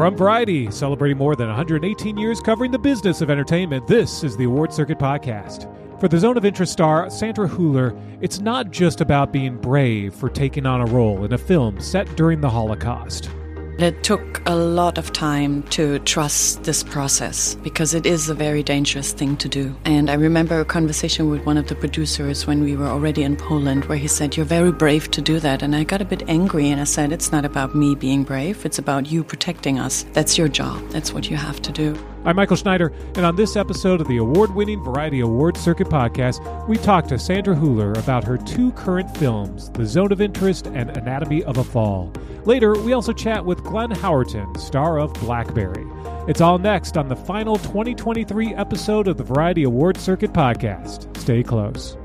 From Variety, celebrating more than 118 years covering the business of entertainment, this is the Award Circuit Podcast. For the Zone of Interest star Sandra Hüller, it's not just about being brave for taking on a role in a film set during the Holocaust. It took a lot of time to trust this process because it is a very dangerous thing to do. And I remember a conversation with one of the producers when we were already in Poland where he said, You're very brave to do that. And I got a bit angry and I said, It's not about me being brave, it's about you protecting us. That's your job, that's what you have to do. I'm Michael Schneider, and on this episode of the award winning Variety Award Circuit podcast, we talk to Sandra Hüller about her two current films, The Zone of Interest and Anatomy of a Fall. Later, we also chat with Glenn Howerton, star of Blackberry. It's all next on the final 2023 episode of the Variety Award Circuit podcast. Stay close.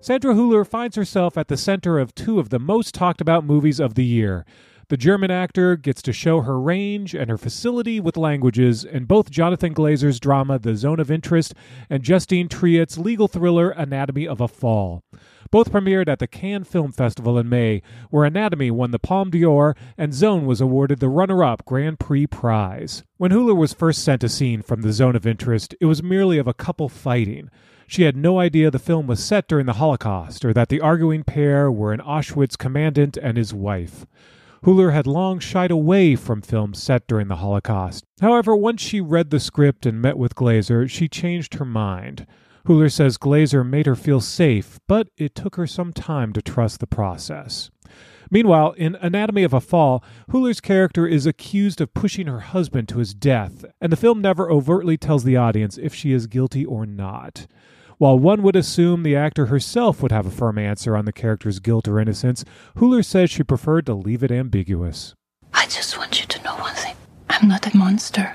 Sandra Hüller finds herself at the center of two of the most talked about movies of the year. The German actor gets to show her range and her facility with languages in both Jonathan Glazer's drama The Zone of Interest and Justine Triet's legal thriller Anatomy of a Fall. Both premiered at the Cannes Film Festival in May, where Anatomy won the Palme d'Or and Zone was awarded the runner up Grand Prix prize. When Hüller was first sent a scene from The Zone of Interest, it was merely of a couple fighting. She had no idea the film was set during the Holocaust or that the arguing pair were an Auschwitz commandant and his wife. Hüller had long shied away from films set during the Holocaust. However, once she read the script and met with Glazer, she changed her mind. Hüller says Glazer made her feel safe, but it took her some time to trust the process. Meanwhile, in Anatomy of a Fall, Hüller's character is accused of pushing her husband to his death, and the film never overtly tells the audience if she is guilty or not. While one would assume the actor herself would have a firm answer on the character's guilt or innocence, Hüller says she preferred to leave it ambiguous. I just want you to know one thing I'm not a monster.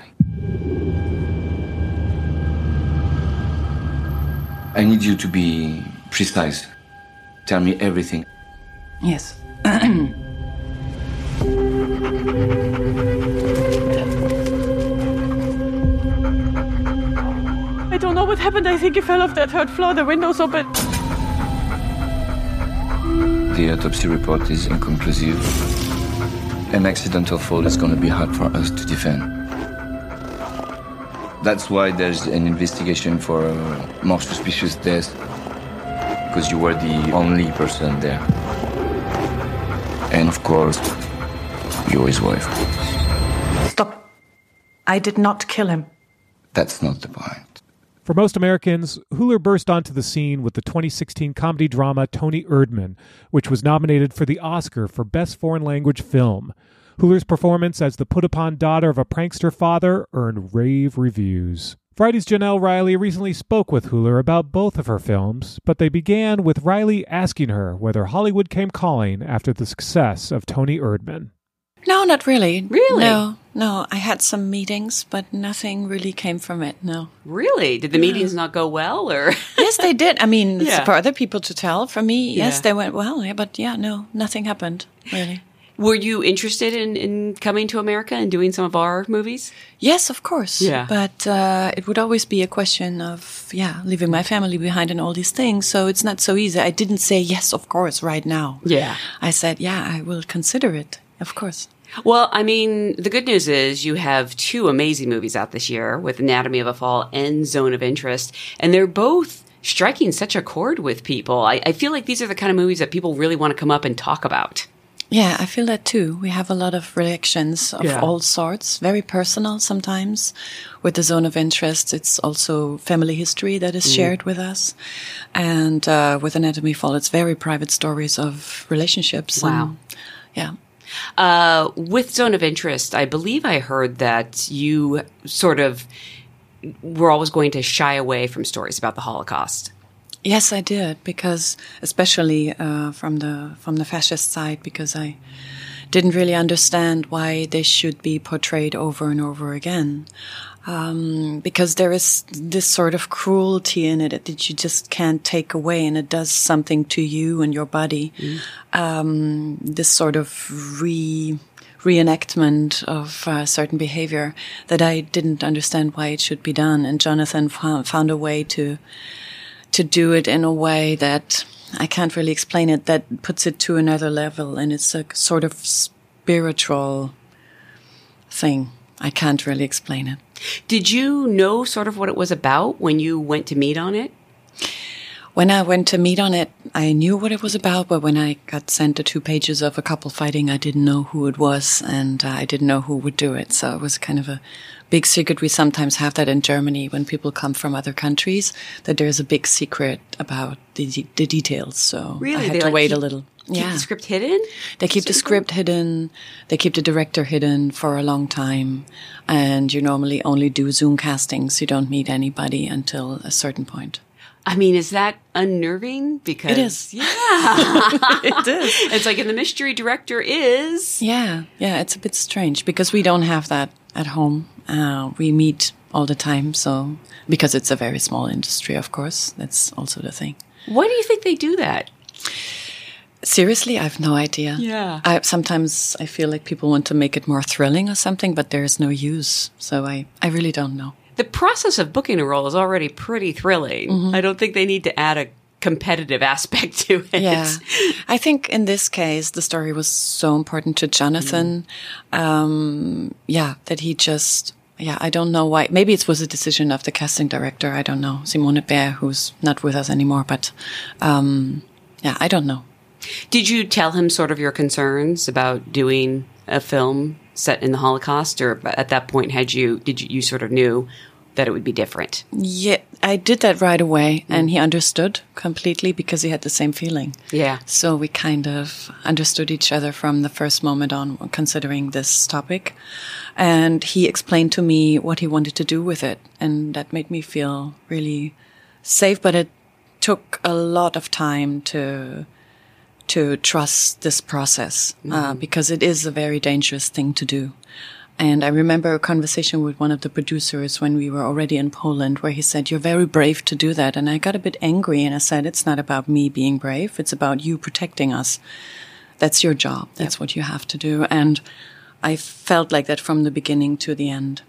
I need you to be precise. Tell me everything. Yes. what happened. I think he fell off that third floor. The window's open. The autopsy report is inconclusive. An accidental fall is going to be hard for us to defend. That's why there's an investigation for a more suspicious death. Because you were the only person there. And of course, you're his wife. Stop. I did not kill him. That's not the point. For most Americans, Hüller burst onto the scene with the 2016 comedy drama Toni Erdmann, which was nominated for the Oscar for Best Foreign Language Film. Hüller's performance as the put upon daughter of a prankster father earned rave reviews. Variety's Jenelle Riley recently spoke with Hüller about both of her films, but they began with Riley asking her whether Hollywood came calling after the success of Toni Erdmann. No, not really. Really? No, no. I had some meetings, but nothing really came from it. No. Really? Did the meetings not go well, or? yes, they did. I mean, Yeah. for other people to tell. For me, yes, Yeah. they went well. Yeah, but yeah, no, nothing happened really. Were you interested in, in coming to America and doing some of our movies? Yes, of course. Yeah. But uh, it would always be a question of, yeah, leaving my family behind and all these things. So it's not so easy. I didn't say yes, of course, right now. Yeah. I said, yeah, I will consider it. Of course. Well, I mean, the good news is you have two amazing movies out this year with Anatomy of a Fall and Zone of Interest, and they're both striking such a chord with people. I, I feel like these are the kind of movies that people really want to come up and talk about. Yeah, I feel that too. We have a lot of reactions of Yeah. all sorts, very personal sometimes. With the zone of interest, it's also family history that is shared with us. And uh, with Anatomy Fall, it's very private stories of relationships. Wow. and- yeah. Uh, with Zone of Interest, I believe I heard that you sort of were always going to shy away from stories about the Holocaust. Yes, I did because, especially uh, from the from the fascist side, because I didn't really understand why they should be portrayed over and over again. Um, because there is this sort of cruelty in it that you just can't take away, and it does something to you and your body. Um, this sort of re reenactment of uh, certain behavior that I didn't understand why it should be done, and Jonathan fo- found a way to to do it in a way that I can't really explain it, that puts it to another level. And it's a sort of spiritual thing. I can't really explain it. Did you know sort of what it was about when you went to meet on it? When I went to meet on it, I knew what it was about, but when I got sent the two pages of a couple fighting, I didn't know who it was and uh, I didn't know who would do it. So it was kind of a big secret. We sometimes have that in Germany when people come from other countries, that there's a big secret about the, the details. So Really? I had They, to like, wait keep- a little. Keep yeah. the script hidden? They keep the script hidden. They keep the director hidden for a long time. And you normally only do Zoom castings. You don't meet anybody until a certain point. I mean, is that unnerving? Because It is. Yeah, it is. it's like, and the mystery director is. Yeah. Yeah. It's a bit strange because we don't have that at home. Uh, we meet all the time. So, because it's a very small industry, of course, that's also the thing. Why do you think they do that? Seriously, I have no idea. Yeah. I, sometimes I feel like people want to make it more thrilling or something, but there is no use. So I, I really don't know. The process of booking a role is already pretty thrilling. Mm-hmm. I don't think they need to add a competitive aspect to it. Yeah. I think in this case, the story was so important to Jonathan. Um, yeah, that he just, yeah, I don't know why. Maybe it was a decision of the casting director. I don't know. Simone Bär, who's not with us anymore, but, um, yeah, I don't know. Did you tell him sort of your concerns about doing a film set in the Holocaust, or at that point had you did you, you sort of knew that it would be different? Yeah, I did that right away mm-hmm. and he understood completely because he had the same feeling. Yeah. So we kind of understood each other from the first moment on considering this topic. And he explained to me what he wanted to do with it. And that made me feel really safe, but it took a lot of time to, to trust this process, uh, because it is a very dangerous thing to do. And I remember a conversation with one of the producers when we were already in Poland where he said, you're very brave to do that. And I got a bit angry and I said, it's not about me being brave. It's about you protecting us. That's your job. That's what you have to do. And I felt like that from the beginning to the end.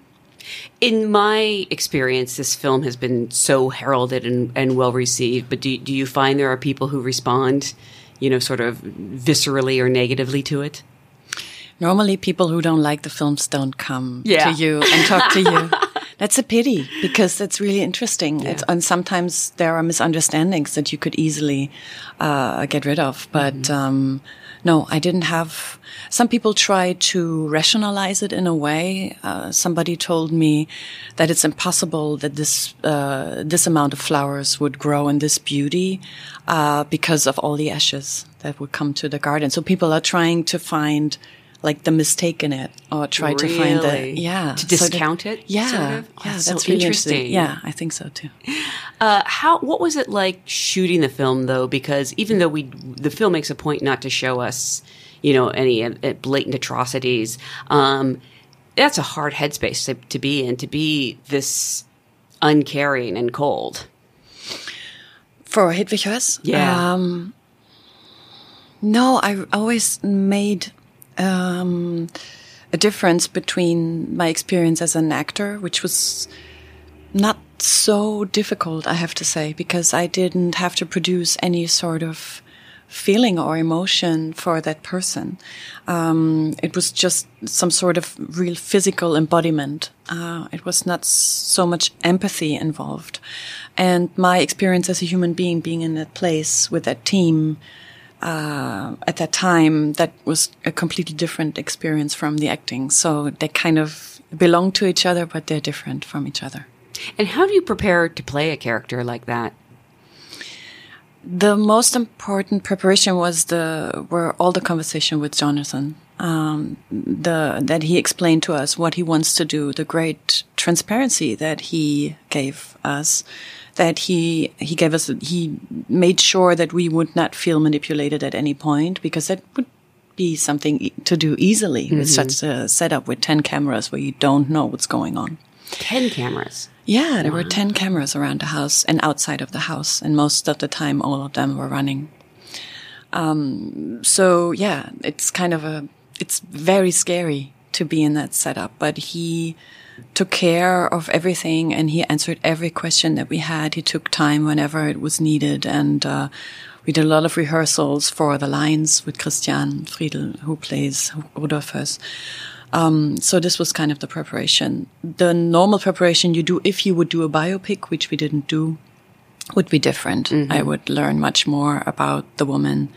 In my experience, this film has been so heralded and, and well received. But do do you find there are people who respond, you know, sort of viscerally or negatively to it? Normally, people who don't like the films don't come Yeah. to you and talk to you. That's a pity because that's really interesting. It's, and sometimes there are misunderstandings that you could easily uh, get rid of. But um, no, I didn't have. Some people try to rationalize it in a way. Uh, somebody told me that it's impossible that this uh, this amount of flowers would grow in this beauty uh, because of all the ashes that would come to the garden. So people are trying to find like the mistake in it or try to find the yeah To so discount it, yeah sort of? Oh, yeah that's that's, so really interesting. yeah i think so too Uh, how what was it like shooting the film though? Because even though we the film makes a point not to show us, you know, any uh, blatant atrocities, um, that's a hard headspace to, to be in. To be this uncaring and cold. for Hedwig Höss? Yeah. Um, no, I always made um, a difference between my experience as an actor, which was not so difficult, I have to say, because I didn't have to produce any sort of feeling or emotion for that person. Um, it was just some sort of real physical embodiment. Uh, it was not so much empathy involved. And my experience as a human being, being in that place with that team, uh, at that time, that was a completely different experience from the acting. So they kind of belong to each other, but they're different from each other. And how do you prepare to play a character like that? The most important preparation was the were all the conversation with Jonathan. Um, the that he explained to us what he wants to do, the great transparency that he gave us, that he he gave us he made sure that we would not feel manipulated at any point because that would be something e- to do easily with such a setup with ten cameras where you don't know what's going on. Ten cameras. Yeah, there were 10 cameras around the house and outside of the house, and most of the time all of them were running. Um, so yeah, it's kind of a, it's very scary to be in that setup, but he took care of everything and he answered every question that we had. He took time whenever it was needed and, uh, we did a lot of rehearsals for the lines with Christian Friedel, who plays Rudolf Höss. Um, so this was kind of the preparation. The normal preparation you do if you would do a biopic, which we didn't do, would be different. I would learn much more about the woman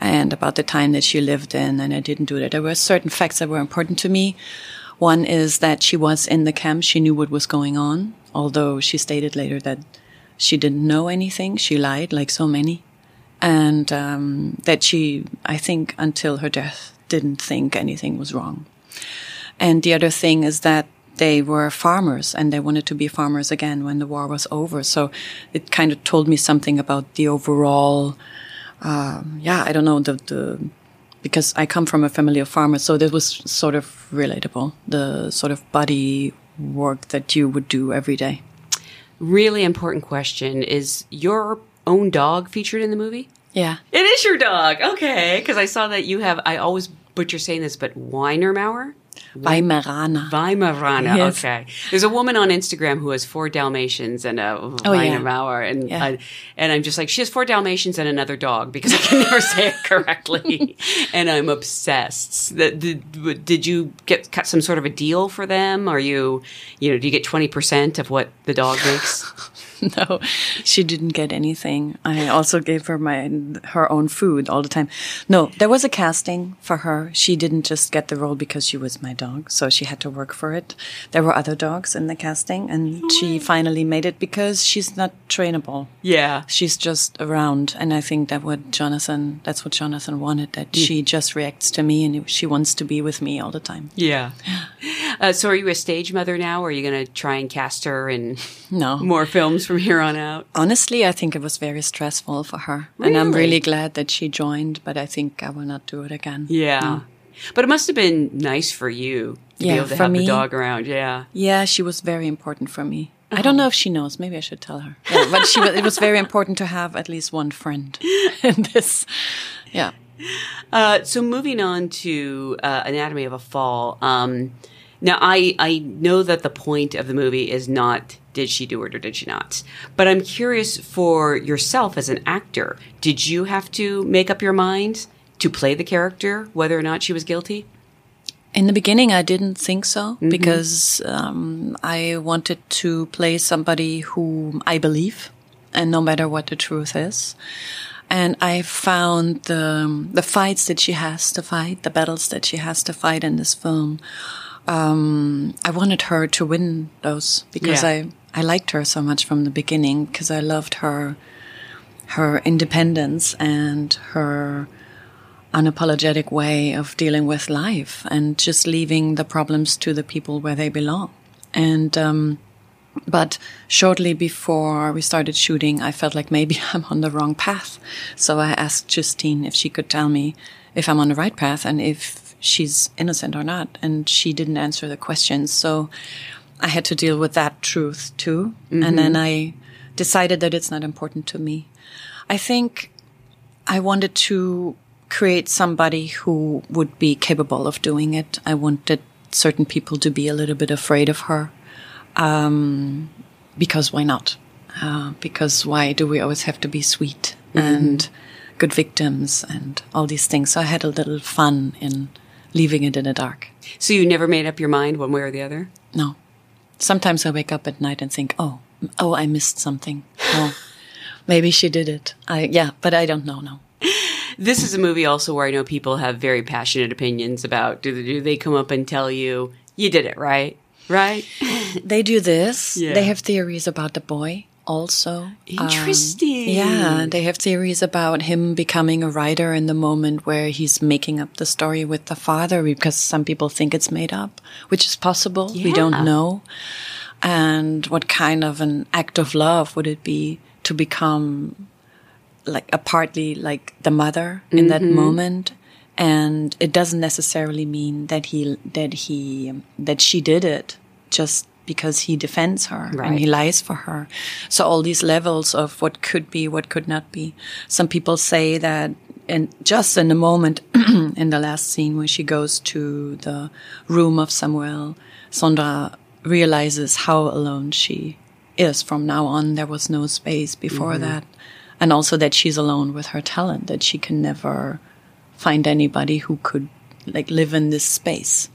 and about the time that she lived in, and I didn't do that. There were certain facts that were important to me. One is that she was in the camp. She knew what was going on, although she stated later that she didn't know anything. She lied, like so many. And um, that she, I think, until her death, didn't think anything was wrong. And the other thing is that they were farmers and they wanted to be farmers again when the war was over. So it kind of told me something about the overall, um, yeah, I don't know, the, the, because I come from a family of farmers. So this was sort of relatable, the sort of body work that you would do every day. Really important question. Is your own dog featured in the movie? Yeah. It is your dog. Okay. Because I saw that you have, I always butcher saying this, but Weinermauer? Weimaraner. Weimaraner. Yes. Okay. There's a woman on Instagram who has four Dalmatians and a Oh, yeah. And Yeah. I, and I'm just like she has four Dalmatians and another dog because I can never say it correctly, and I'm obsessed. That did, did you get cut some sort of a deal for them? Are you, you know, do you get twenty percent of what the dog makes? no, she didn't get anything. I also gave her my her own food all the time. No, there was a casting for her. She didn't just get the role because she was my dog, so she had to work for it. There were other dogs in the casting, and she finally made it because she's not trainable. yeah. She's just around, and I think that what Jonathan, that's what Jonathan wanted. That she just reacts to me, and she wants to be with me all the time. Yeah. Uh, so are you a stage mother now? Or are you going to try and cast her in No, more films from here on out? Honestly, I think it was very stressful for her. And I'm Really? really glad that she joined, but I think I will not do it again. Yeah. No. But it must have been nice for you to be able to have the dog around. Yeah. Yeah, she was very important for me. I don't know if she knows. Maybe I should tell her. Yeah, but she was, it was very important to have at least one friend in this. Yeah. Uh, so moving on to uh, Anatomy of a Fall. Um, now, I, I know that the point of the movie is not did she do it or did she not? But I'm curious for yourself as an actor, did you have to make up your mind to play the character, whether or not she was guilty? In the beginning, I didn't think so because um, I wanted to play somebody whom I believe, and no matter what the truth is. And I found the the fights that she has to fight, the battles that she has to fight in this film. Um, I wanted her to win those because Yeah. I I liked her so much from the beginning because I loved her her independence and her unapologetic way of dealing with life and just leaving the problems to the people where they belong. And, um, but shortly before we started shooting, I felt like maybe I'm on the wrong path. So I asked Justine if she could tell me if I'm on the right path and if she's innocent or not. And she didn't answer the questions. So I had to deal with that truth too. And then I decided that it's not important to me. I think I wanted to create somebody who would be capable of doing it. I wanted certain people to be a little bit afraid of her. Um, because why not? Uh, because why do we always have to be sweet and good victims and all these things? So I had a little fun in leaving it in the dark. So you never made up your mind one way or the other? No. Sometimes I wake up at night and think, oh, oh, I missed something. Oh, maybe she did it. I, yeah, but I don't know now. This is a movie also where I know people have very passionate opinions about do, they, do they come up and tell you, you did it, right? Right? They do this. Yeah. They have theories about the boy also. Um, Interesting. Yeah, they have theories about him becoming a writer in the moment where he's making up the story with the father because some people think it's made up, which is possible. We don't know. And what kind of an act of love would it be to become like a partly like the mother in that mm-hmm. moment? And it doesn't necessarily mean that he, that he, that she did it just because he defends her and he lies for her. So all these levels of what could be, what could not be. Some people say that and just in the moment in the last scene where she goes to the room of Samuel, Sandra realizes how alone she is from now on. There was no space before that. And also that she's alone with her talent, that she can never find anybody who could like live in this space.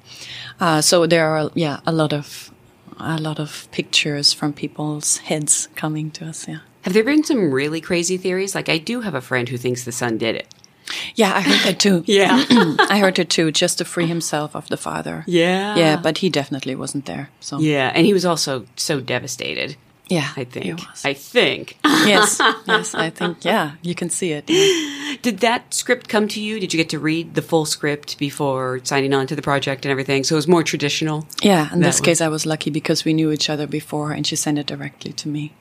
Uh, so there are yeah a lot of a lot of pictures from people's heads coming to us. Yeah. Have there been some really crazy theories? Like, I do have a friend who thinks the son did it. Yeah, I heard that too. Yeah. I heard it too, just to free himself of the father. Yeah. Yeah, but he definitely wasn't there. So Yeah, and he was also so devastated. Yeah, I think. I think. yes, yes, I think yeah, you can see it. yeah. Did that script come to you? Did you get to read the full script before signing on to the project and everything? So it was more traditional. Yeah, in this one. case, I was lucky because we knew each other before, and she sent it directly to me.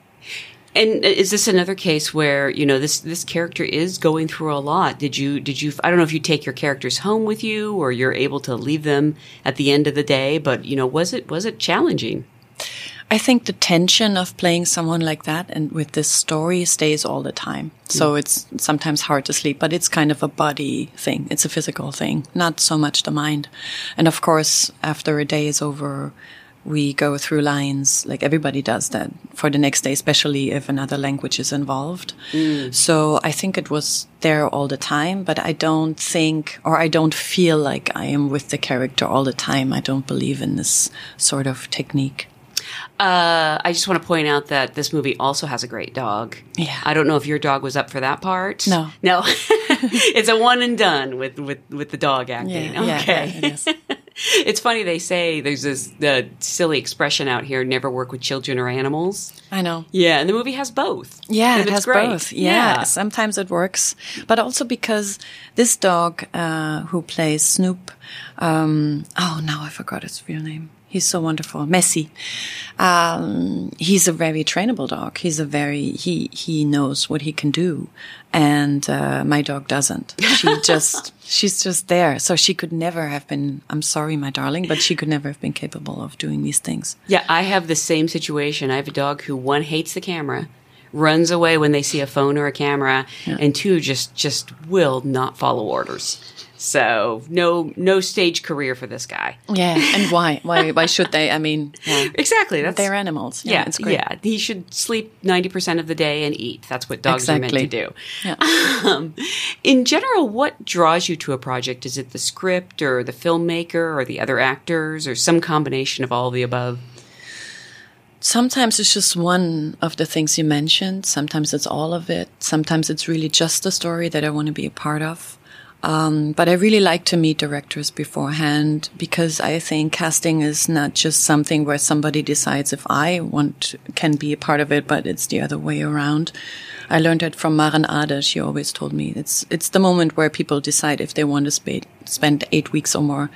And uh, is this another case where you know this this character is going through a lot? Did you did you? I don't know if you take your characters home with you or you're able to leave them at the end of the day, but you know, was it was it challenging? I think the tension of playing someone like that and with this story stays all the time. So mm. it's sometimes hard to sleep, but it's kind of a body thing. It's a physical thing, not so much the mind. And of course, after a day is over, we go through lines like everybody does that for the next day, especially if another language is involved. Mm. So I think it was there all the time, but I don't think or I don't feel like I am with the character all the time. I don't believe in this sort of technique. Uh, I just want to point out that this movie also has a great dog. Yeah. I don't know if your dog was up for that part. No. no, it's a one and done with with with the dog acting. Yeah, yeah, okay. yeah, it is. it's funny they say there's this uh, silly expression out here: never work with children or animals. I know. Yeah, and the movie has both. Yeah, And it has great. both. Yeah, sometimes it works, but also because this dog uh, who plays Snoop, um, oh, now I forgot his real name. He's so wonderful, Messi. Um, he's a very trainable dog. He's a very he he knows what he can do, and uh, my dog doesn't. She just she's just there, so she could never have been. I'm sorry, my darling, but she could never have been capable of doing these things. Yeah, I have the same situation. I have a dog who one hates the camera, runs away when they see a phone or a camera, and two just just will not follow orders. So no no stage career for this guy. Yeah, and why? Why? Why should they? I mean, yeah. Exactly. That's they're animals. Yeah, yeah, it's great. yeah. He should sleep ninety percent of the day and eat. That's what dogs are meant to do. Yeah. Um, in general, what draws you to a project? Is it the script, or the filmmaker, or the other actors, or some combination of all of the above? Sometimes it's just one of the things you mentioned. Sometimes it's all of it. Sometimes it's really just a story that I want to be a part of. Um, but I really like to meet directors beforehand because I think casting is not just something where somebody decides if I want can be a part of it, but it's the other way around. I learned it from Maren Ade. She always told me it's it's the moment where people decide if they want to sp- spend eight weeks or more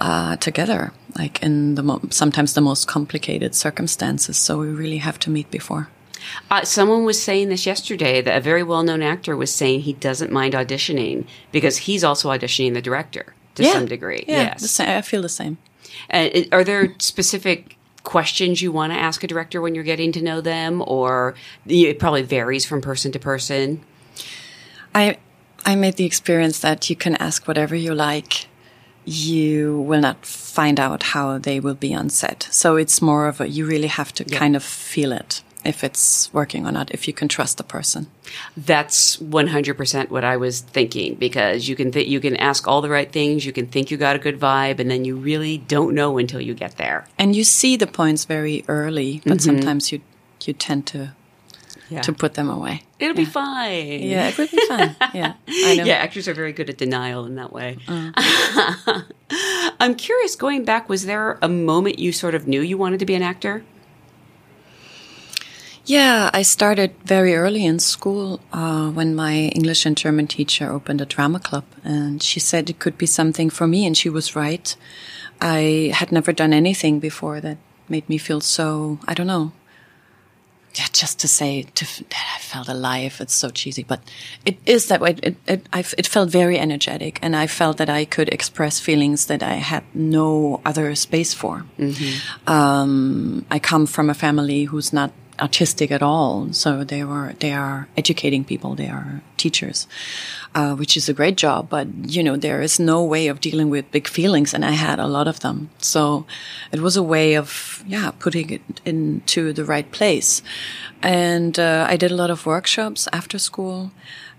uh, together, like in the mo- sometimes the most complicated circumstances. So we really have to meet before. Uh, someone was saying this yesterday that a very well known actor was saying he doesn't mind auditioning because he's also auditioning the director to some degree. Yeah, yes. the sa- I feel the same. Uh, are there specific questions you want to ask a director when you're getting to know them, or it probably varies from person to person? I I made the experience that you can ask whatever you like. You will not find out how they will be on set. So it's more of a you really have to kind of feel it if it's working or not, if you can trust the person. That's 100% what I was thinking because you can th- you can ask all the right things, you can think you got a good vibe, and then you really don't know until you get there. And you see the points very early, but mm-hmm. sometimes you you tend to to put them away. It'll be fine. Yeah, it would be fine. yeah, I know. Yeah, actors are very good at denial in that way. Mm. I'm curious, going back, was there a moment you sort of knew you wanted to be an actor? Yeah, I started very early in school uh, when my English and German teacher opened a drama club, and she said it could be something for me, and she was right. I had never done anything before that made me feel so I don't know. Yeah, just to say to, that I felt alive. It's so cheesy, but it is that way. It it, it felt very energetic, and I felt that I could express feelings that I had no other space for. Um, I come from a family who's not artistic at all. So they were they are educating people. They are teachers, uh, which is a great job. But you know there is no way of dealing with big feelings, and I had a lot of them. So it was a way of yeah putting it into the right place. And uh, I did a lot of workshops after school.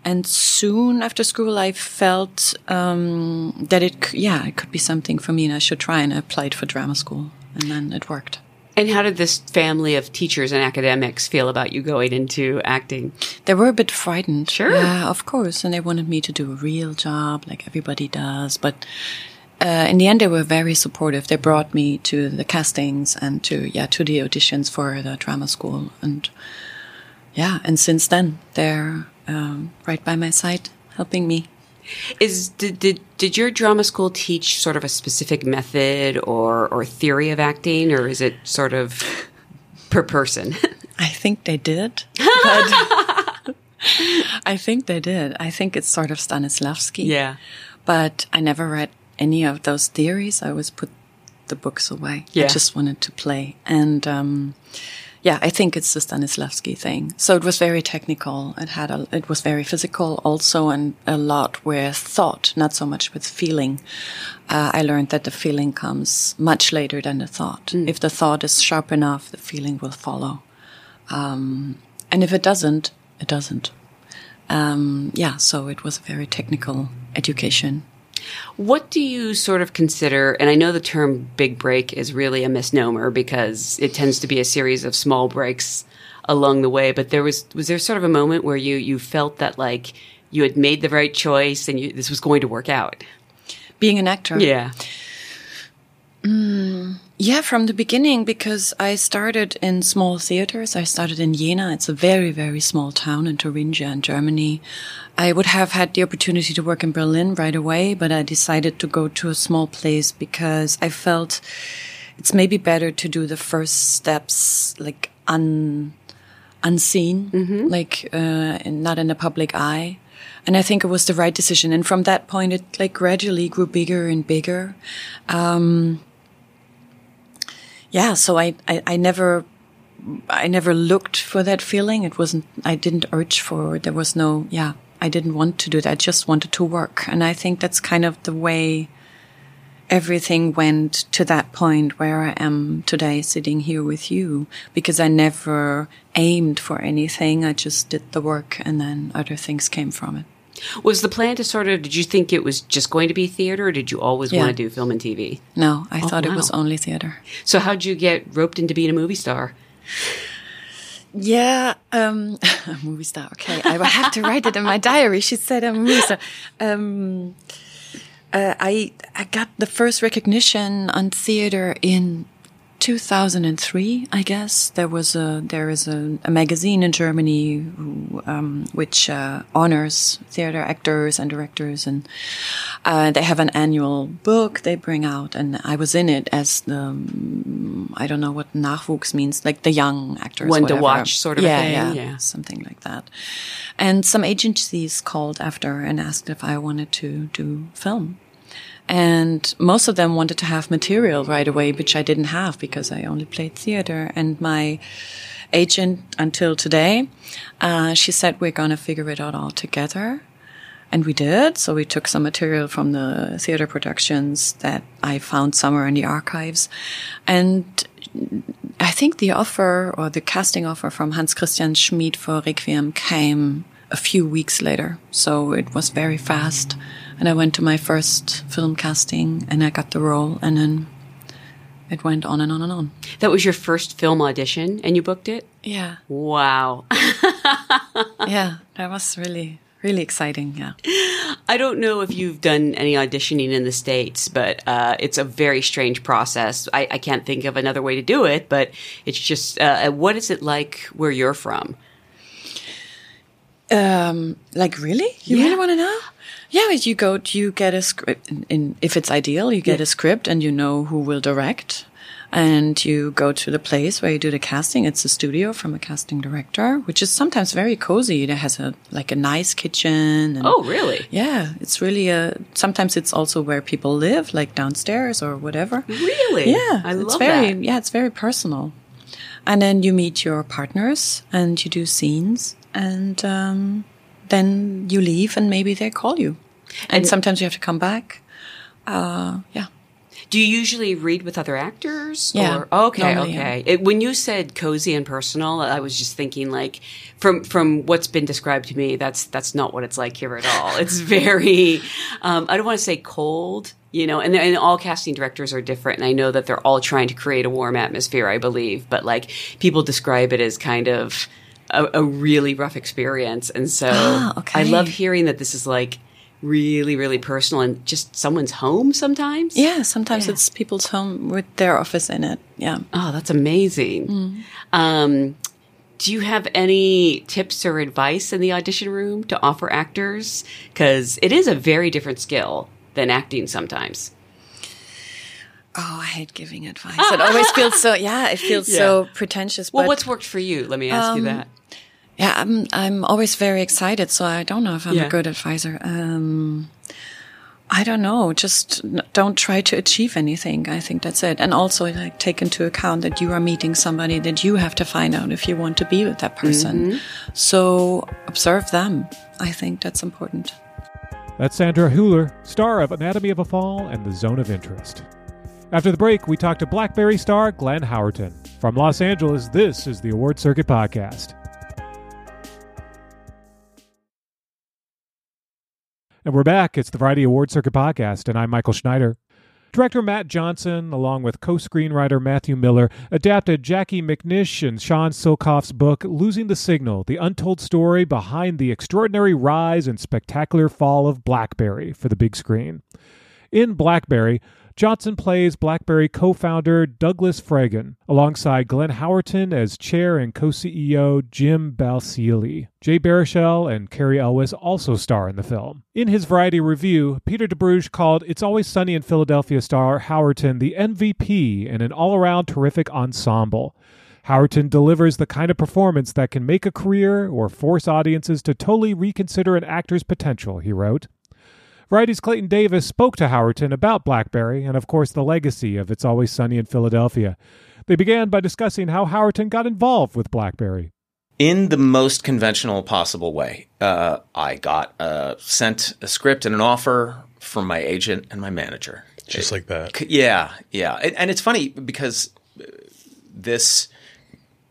And soon after school, I felt um, that it, yeah, it could be something for me, and I should try. And I applied for drama school, and then it worked. And how did this family of teachers and academics feel about you going into acting? They were a bit frightened. Sure. Yeah, of course. And they wanted me to do a real job like everybody does. But uh, in the end, they were very supportive. They brought me to the castings and to, yeah, to the auditions for the drama school. And yeah, and since then, they're um, right by my side helping me. Is did, did did your drama school teach sort of a specific method or or theory of acting, or is it sort of per person? I think they did. I think they did. I think it's sort of Stanislavski. yeah. But I never read any of those theories. I always put the books away. Yeah. I just wanted to play. And um, yeah, I think it's the Stanislavski thing. So it was very technical. It had a, it was very physical also, and a lot with thought, not so much with feeling. Uh, I learned that the feeling comes much later than the thought. If the thought is sharp enough, the feeling will follow. Um, and if it doesn't, it doesn't. Um, yeah, so it was a very technical education. What do you sort of consider? And I know the term big break is really a misnomer because it tends to be a series of small breaks along the way. But there was was there sort of a moment where you you felt that like you had made the right choice and you, this was going to work out? Being an actor. Yeah. Hmm. Yeah, from the beginning, because I started in small theaters. I started in Jena. It's a very, very small town in Thuringia in Germany. I would have had the opportunity to work in Berlin right away, but I decided to go to a small place because I felt it's maybe better to do the first steps like un, unseen, like uh, and not in the public eye. And I think it was the right decision. And from that point, it like gradually grew bigger and bigger. Um, yeah, so I, I, I never, I never looked for that feeling. It wasn't, I didn't urge for, there was no, yeah, I didn't want to do that. I just wanted to work. And I think that's kind of the way everything went to that point where I am today sitting here with you because I never aimed for anything. I just did the work and then other things came from it. Was the plan to sort of? Did you think it was just going to be theater, or did you always Yeah. want to do film and TV? No, I thought it was only theater. So how'd you get roped into being a movie star? Yeah, um, a movie star. Okay, I will have to write it in my diary. She said I'm a movie star. Um, uh, I I got the first recognition on theater in 2003. I guess there was a there is a, a magazine in Germany who, um, which uh, honors theater actors and directors, and uh, they have an annual book they bring out, and I was in it as the um, I don't know what Nachwuchs means, like the young actors, One to whatever. watch sort of yeah, thing, yeah, yeah. something like that. And some agencies called after and asked if I wanted to do film. And most of them wanted to have material right away, which I didn't have because I only played theater. And my agent until today, uh, she said, we're going to figure it out all together. And we did. So we took some material from the theater productions that I found somewhere in the archives. And I think the offer or the casting offer from Hans Christian Schmid for Requiem came a few weeks later. So it was very fast. And I went to my first film casting and I got the role. And then it went on and on and on. That was your first film audition, and you booked it. Yeah. Wow. Yeah. That was really, really exciting. Yeah. I don't know if you've done any auditioning in the States, but uh, it's a very strange process. I, I can't think of another way to do it, but it's just, uh, what is it like where you're from? Um, like really? You Yeah. really want to know? Yeah, you go, you get a script. In, in if it's ideal, you get a script and you know who will direct, and you go to the place where you do the casting. It's a studio from a casting director, which is sometimes very cozy. It has a like a nice kitchen. And, Oh, really? Yeah, it's really a. Sometimes it's also where people live, like downstairs or whatever. Really? Yeah, I it's love very that. yeah, it's very personal. and then you meet your partners and you do scenes, and um, then you leave, and maybe they call you, and, And- sometimes you have to come back. Uh, yeah. Do you usually read with other actors? Yeah, Or, okay, normally, okay. It, when you said cozy and personal, I was just thinking like from from what's been described to me, that's that's not what it's like here at all. It's very, um, I don't want to say cold, you know. And, and all casting directors are different, and I know that they're all trying to create a warm atmosphere. I believe, but like people describe it as kind of a, a really rough experience, and so Ah, okay. I love hearing that this is like really really personal and just someone's home sometimes Yeah, sometimes Yeah. it's people's home with their office in it. Yeah. Oh, that's amazing. Um, do you have any tips or advice in the audition room to offer actors? Because it is a very different skill than acting sometimes. Oh, I hate giving advice. It always feels so. Yeah, it feels Yeah. so pretentious. Well, but what's worked for you? Let me ask you that. yeah, I'm I'm always very excited. So I don't know if I'm Yeah. a good advisor. Um, I don't know. Just don't try to achieve anything. I think that's it. And also, like, take into account that you are meeting somebody that you have to find out if you want to be with that person. So observe them. I think that's important. That's Sandra Hüller, star of Anatomy of a Fall and The Zone of Interest. After the break, we talk to Blackberry star Glenn Howerton. From Los Angeles, this is the Award Circuit Podcast. And we're back. It's the Variety Award Circuit Podcast, and I'm Michael Schneider. Director Matt Johnson, along with co screenwriter Matthew Miller, adapted Jacquie McNish and Sean Silcoff's book, Losing the Signal The Untold Story Behind the Extraordinary Rise and Spectacular Fall of Blackberry for the big screen. In Blackberry, Johnson plays Blackberry co founder Douglas Fregin, alongside Glenn Howerton as chair and co CEO Jim Balsillie. Jay Baruchel and Cary Elwes also star in the film. In his variety review, Peter DeBruge called It's Always Sunny in Philadelphia star Howerton the MVP in an all around terrific ensemble. Howerton delivers the kind of performance that can make a career or force audiences to totally reconsider an actor's potential, he wrote. Variety's Clayton Davis spoke to Howerton about Blackberry and, of course, the legacy of It's Always Sunny in Philadelphia. They began by discussing how Howerton got involved with Blackberry. in the most conventional possible way. Uh, I got uh, sent a script and an offer from my agent and my manager. Just like that. C- Yeah, yeah, and, and it's funny because uh, this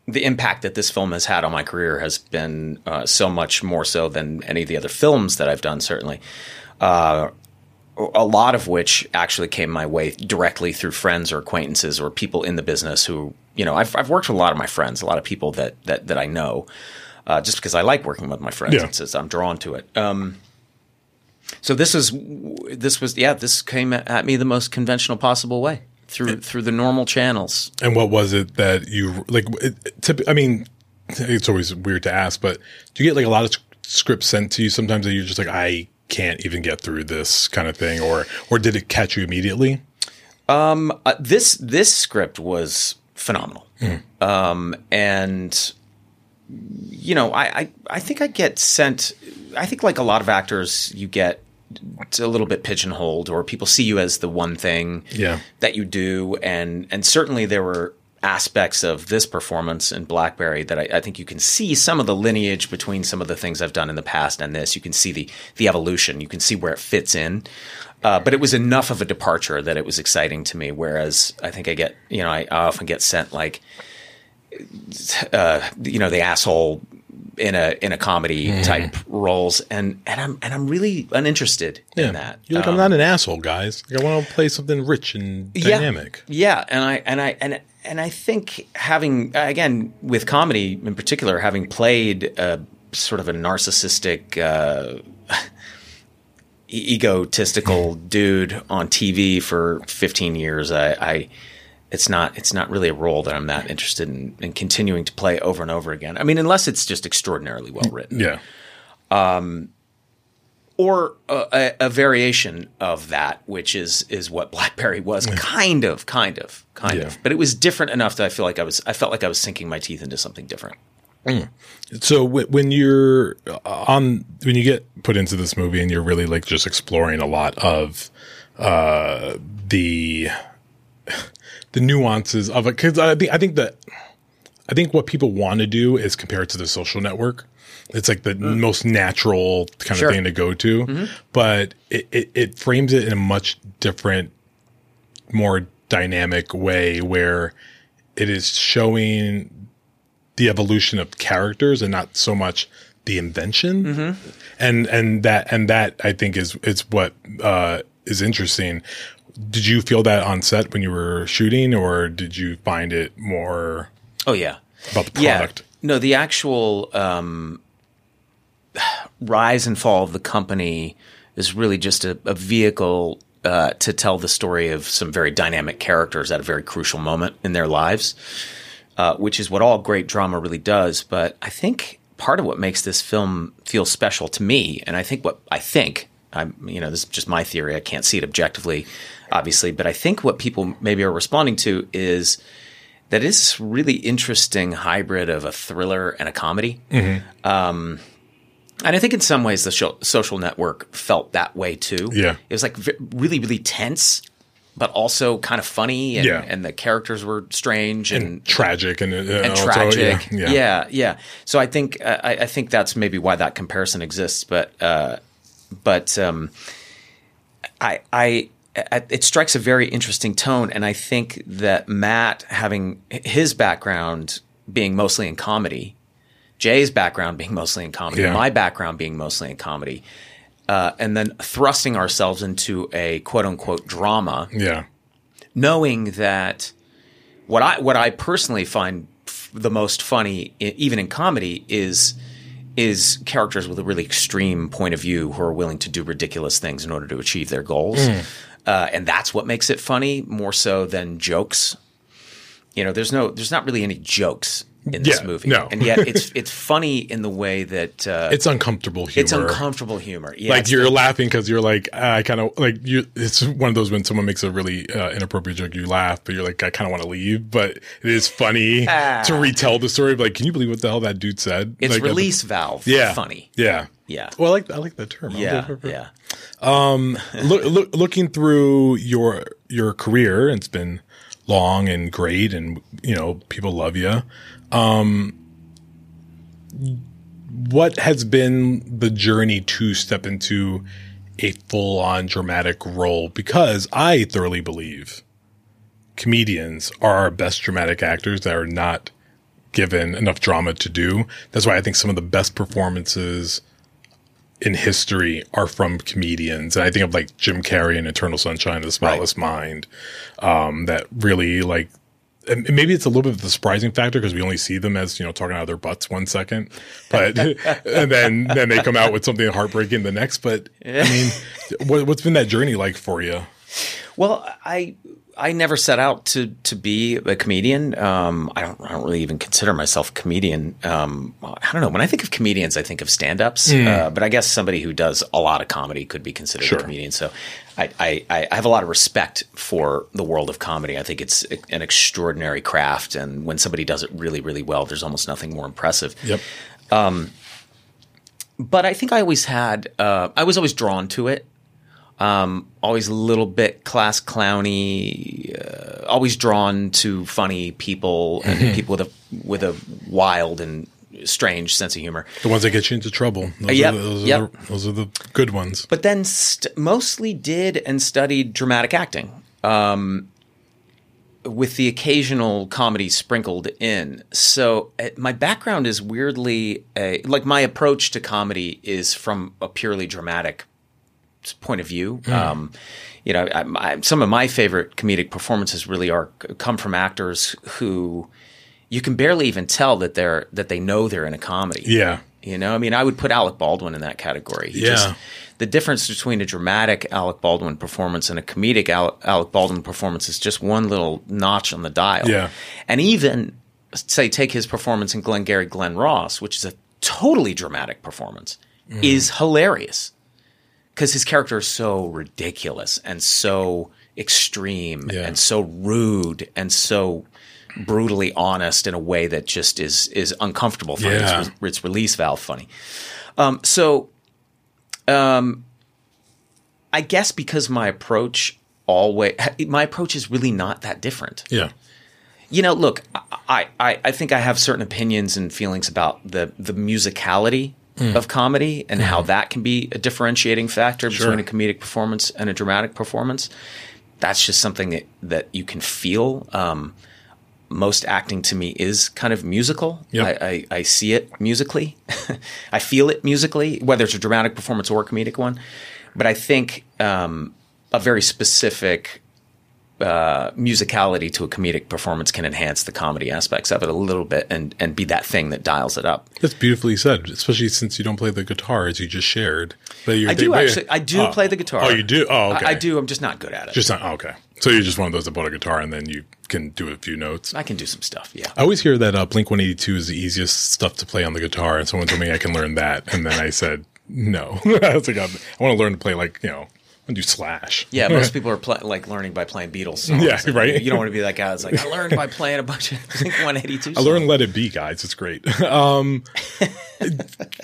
the impact that this film has had on my career has been uh, so much more so than any of the other films that I've done. Certainly, uh, a lot of which actually came my way directly through friends or acquaintances or people in the business who you know I've I've worked with a lot of my friends, a lot of people that that that I know. Uh, just because I like working with my friends, Yeah. it's, it's, I'm drawn to it. Um, so this is this was yeah this came at, me the most conventional possible way through through the normal channels. And what was it that you like? It, typ- I mean, it's always weird to ask, but do you get like a lot of scripts sent to you sometimes that you're just like, I can't even get through this kind of thing, or or did it catch you immediately? Uh, this this script was phenomenal, um, and you know I, I I think I get sent. I think like a lot of actors, you get a little bit pigeonholed, or people see you as the one thing Yeah. that you do, and and certainly there were aspects of this performance in Blackberry that I, I think you can see some of the lineage between some of the things I've done in the past and this. You can see the the evolution. You can see where it fits in. Uh, but it was enough of a departure that it was exciting to me. Whereas I think I get, you know, I, I often get sent like, uh, you know, the asshole in a in a comedy type roles, and and I'm and I'm really uninterested in that. You're like, Um, I'm not an asshole, guys. Like, I want to play something rich and dynamic. yeah, yeah, and I and I and and I think having again with comedy in particular, having played a sort of a narcissistic, uh, egotistical dude on TV for 15 years, I, I it's not it's not really a role that I'm that interested in, in continuing to play over and over again. I mean, unless it's just extraordinarily well written Yeah. Or a, a, a variation of that, which is is what BlackBerry was, kind of, kind of, kind Yeah. of. But it was different enough that I feel like I was I felt like I was sinking my teeth into something different. So w- when you're on, when you get put into this movie and you're really like just exploring a lot of uh, the the nuances of it, because I think I think that I think what people want to do is compare it to the social network. It's like the most natural kind Sure. of thing to go to, but it, it, it frames it in a much different, more dynamic way where it is showing the evolution of characters and not so much the invention. And and that and that I think is is what uh, is interesting. Did you feel that on set when you were shooting, or did you find it more Oh yeah. about the product? Yeah. No, the actual um, rise and fall of the company is really just a, a vehicle uh, to tell the story of some very dynamic characters at a very crucial moment in their lives, uh, which is what all great drama really does. But I think part of what makes this film feel special to me, and I think what I think, I'm, you know, this is just my theory. I can't see it objectively, obviously, but I think what people maybe are responding to is that is this really interesting hybrid of a thriller and a comedy. Um, and I think in some ways the sho- social network felt that way too. Yeah. It was like v- really, really tense, but also kind of funny. And, Yeah. and the characters were strange and, and tragic and, uh, and also- tragic. Yeah, Yeah. yeah, So I think uh, I, I think that's maybe why that comparison exists. But uh, but um, I I it strikes a very interesting tone, and I think that Matt having his background being mostly in comedy, Jay's background being mostly in comedy, Yeah. my background being mostly in comedy. Uh, and then thrusting ourselves into a quote unquote drama, yeah, knowing that what I what I personally find f- the most funny, i- even in comedy, is is characters with a really extreme point of view who are willing to do ridiculous things in order to achieve their goals, uh, and that's what makes it funny more so than jokes. You know, there's no, there's not really any jokes in this Yeah, movie, no. and yet it's it's funny in the way that uh, it's uncomfortable humor. it's uncomfortable humor. Yeah, like you're the- laughing because you're like ah, I kind of like you. It's one of those when someone makes a really uh, inappropriate joke, you laugh, but you're like I kind of want to leave, but it is funny to retell the story. Like, can you believe what the hell that dude said? It's like, release valve. Yeah, funny. Yeah, Yeah. Well, I like I like that term. Yeah, yeah. look, look, looking through your your career, it's been long and great, and you know people love you. Um, what has been the journey to step into a full on dramatic role? Because I thoroughly believe comedians are our best dramatic actors that are not given enough drama to do. That's why I think some of the best performances in history are from comedians. And I think of like Jim Carrey in Eternal Sunshine of the Spotless Mind. Um, that really like, and maybe it's a little bit of the surprising factor because we only see them as, you know, talking out of their butts one second, but, and then, then they come out with something heartbreaking the next. But I mean, what, what's been that journey like for you? Well, I I never set out to to be a comedian. Um, I don't I don't really even consider myself a comedian. Um, I don't know. When I think of comedians, I think of stand ups. Uh, but I guess somebody who does a lot of comedy could be considered Sure. a comedian. So I, I I have a lot of respect for the world of comedy. I think it's an extraordinary craft, and when somebody does it really really well, there's almost nothing more impressive. Yep. Um, but I think I always had. Uh, I was always drawn to it. Um, always a little bit class clowny. Uh, always drawn to funny people and people with a with a wild and strange sense of humor. The ones that get you into trouble. Those, Yep, are, the, those, yep. are, the, those are the good ones. But then st- mostly did and studied dramatic acting. Um, with the occasional comedy sprinkled in. So uh, my background is weirdly a, like my approach to comedy is from a purely dramatic point of view. Um, you know, I, I, some of my favorite comedic performances really are come from actors who you can barely even tell that they're that they know they're in a comedy. Yeah. You know, I mean, I would put Alec Baldwin in that category. He Yeah. the difference between a dramatic Alec Baldwin performance and a comedic Al- Alec Baldwin performance is just one little notch on the dial. Yeah. And even, say, take his performance in Glengarry Glen Ross, which is a totally dramatic performance, Mm. is hilarious because his character is so ridiculous and so extreme Yeah. and so rude and so brutally honest in a way that just is is uncomfortable for Yeah. It's, it's release valve funny. Um, so, um, I guess because my approach always my approach is really not that different. Yeah. You know, look, I, I, I think I have certain opinions and feelings about the the musicality of comedy and how that can be a differentiating factor between a comedic performance and a dramatic performance. That's just something that, that you can feel. Um, most acting to me is kind of musical. Yep. I, I, I see it musically. I feel it musically, whether it's a dramatic performance or a comedic one. But I think um, a very specific uh, musicality to a comedic performance can enhance the comedy aspects of it a little bit and, and be that thing that dials it up. That's beautifully said, especially since you don't play the guitar as you just shared. But you're, I do but- actually. I do oh. play the guitar. Oh, you do? Oh, okay. I, I do. I'm just not good at it. Just not, oh, okay. So you're just one of those that bought a guitar and then you can do a few notes. I can do some stuff. Yeah. I always hear that uh, Blink 182 is the easiest stuff to play on the guitar, and someone told me I can learn that, and then I said no. I was like, I want to learn to play like you know, I want to do Slash. Yeah, most people are pl- like learning by playing Beatles songs. Yeah, And right. You don't want to be that guy that's like, I learned by playing a bunch of Blink 182 I learned Let It Be, guys. It's great. um,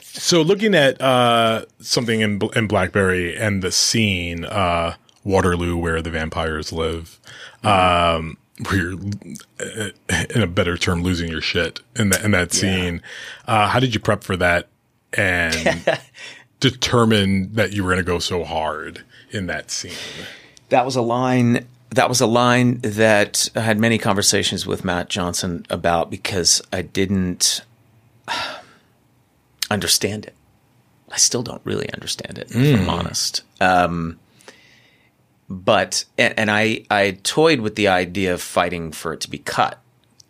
so looking at uh, something in, in BlackBerry and the scene uh, Waterloo, where the vampires live, um, where you're, uh, in a better term, losing your shit in that in that scene. Uh, how did you prep for that and determine that you were going to go so hard in that scene? that was a line that was a line that I had many conversations with Matt Johnson about because I didn't understand it. I still don't really understand it, if I'm honest. Um, but and, and I I toyed with the idea of fighting for it to be cut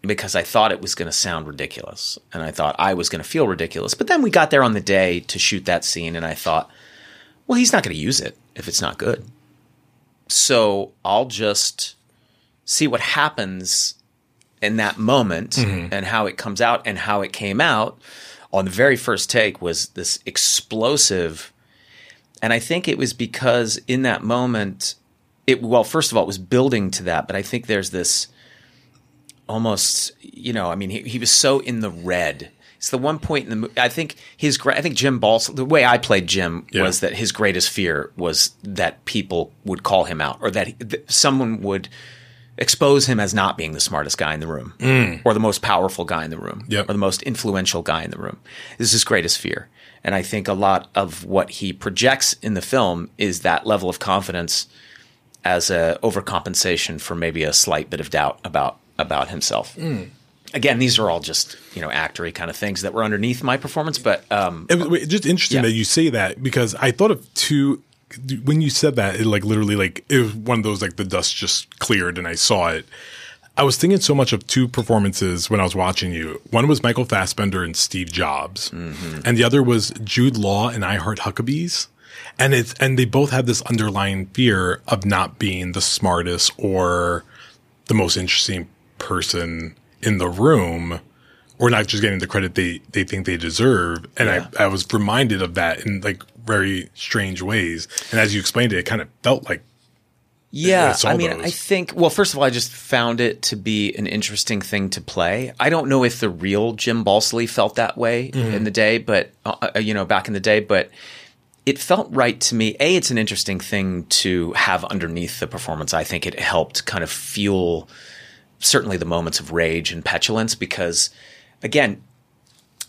because I thought it was going to sound ridiculous and I thought I was going to feel ridiculous. But then we got there on the day to shoot that scene and I thought, well, he's not going to use it if it's not good. So I'll just see what happens in that moment mm-hmm. and how it comes out and how it came out on the very first take was this explosive and I think it was because in that moment it well first of all it was building to that but I think there's this almost you know I mean he, he was so in the red it's the one point in the movie I think his I think Jim Balls the way I played Jim Yeah. was that his greatest fear was that people would call him out or that, he, that someone would expose him as not being the smartest guy in the room mm. or the most powerful guy in the room Yep. or the most influential guy in the room. This is his greatest fear. And I think a lot of what he projects in the film is that level of confidence as a overcompensation for maybe a slight bit of doubt about about himself. Mm. Again, these are all just, you know, actory kind of things that were underneath my performance, but um It was wait, just interesting Yeah. that you say that because I thought of two. When you said that, it like literally like it was one of those like the dust just cleared and I saw it. I was thinking so much of two performances when I was watching you. One was Michael Fassbender and Steve Jobs, and the other was Jude Law and I Heart Huckabees. And it's and they both have this underlying fear of not being the smartest or the most interesting person in the room or not just getting the credit they, they think they deserve. And I, I was reminded of that in like very strange ways. And as you explained it, it kind of felt like Yeah, I mean, those. I think. Well, first of all, I just found it to be an interesting thing to play. I don't know if the real Jim Balsillie felt that way Mm-hmm. in the day, but uh, uh, you know, back in the day, but it felt right to me. A, it's an interesting thing to have underneath the performance. I think it helped kind of fuel certainly the moments of rage and petulance because, again,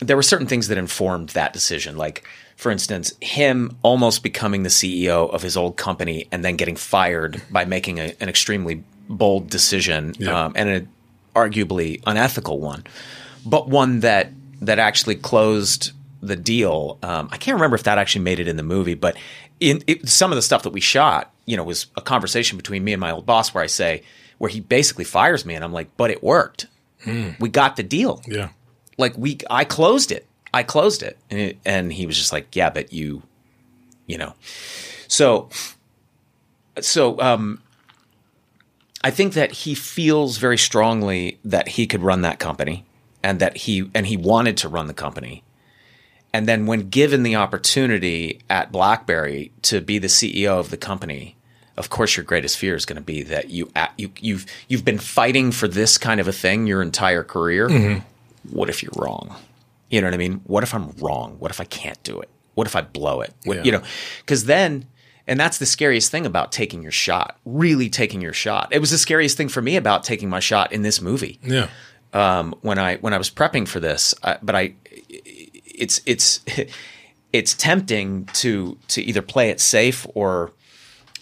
there were certain things that informed that decision. Like, for instance, him almost becoming the CEO of his old company and then getting fired by making a, an extremely bold decision Yeah. um, and an arguably unethical one, but one that that actually closed the deal. Um, I can't remember if that actually made it in the movie, but in it, some of the stuff that we shot, you know, was a conversation between me and my old boss where I say, where he basically fires me, and I'm like, but it worked. We got the deal yeah. like we I closed it. I closed it. And, it, and he was just like, "Yeah, but you you know." So so um I think that he feels very strongly that he could run that company and that he and he wanted to run the company. And then when given the opportunity at BlackBerry to be the CEO of the company, of course your greatest fear is going to be that you you you've you've been fighting for this kind of a thing your entire career. What if you're wrong? You know what I mean? What if I'm wrong? What if I can't do it? What if I blow it? What, Yeah. You know, because then And that's the scariest thing about taking your shot, really taking your shot. It was the scariest thing for me about taking my shot in this movie Yeah. um, when I when I was prepping for this. I, but I, it's it's it's tempting to to either play it safe or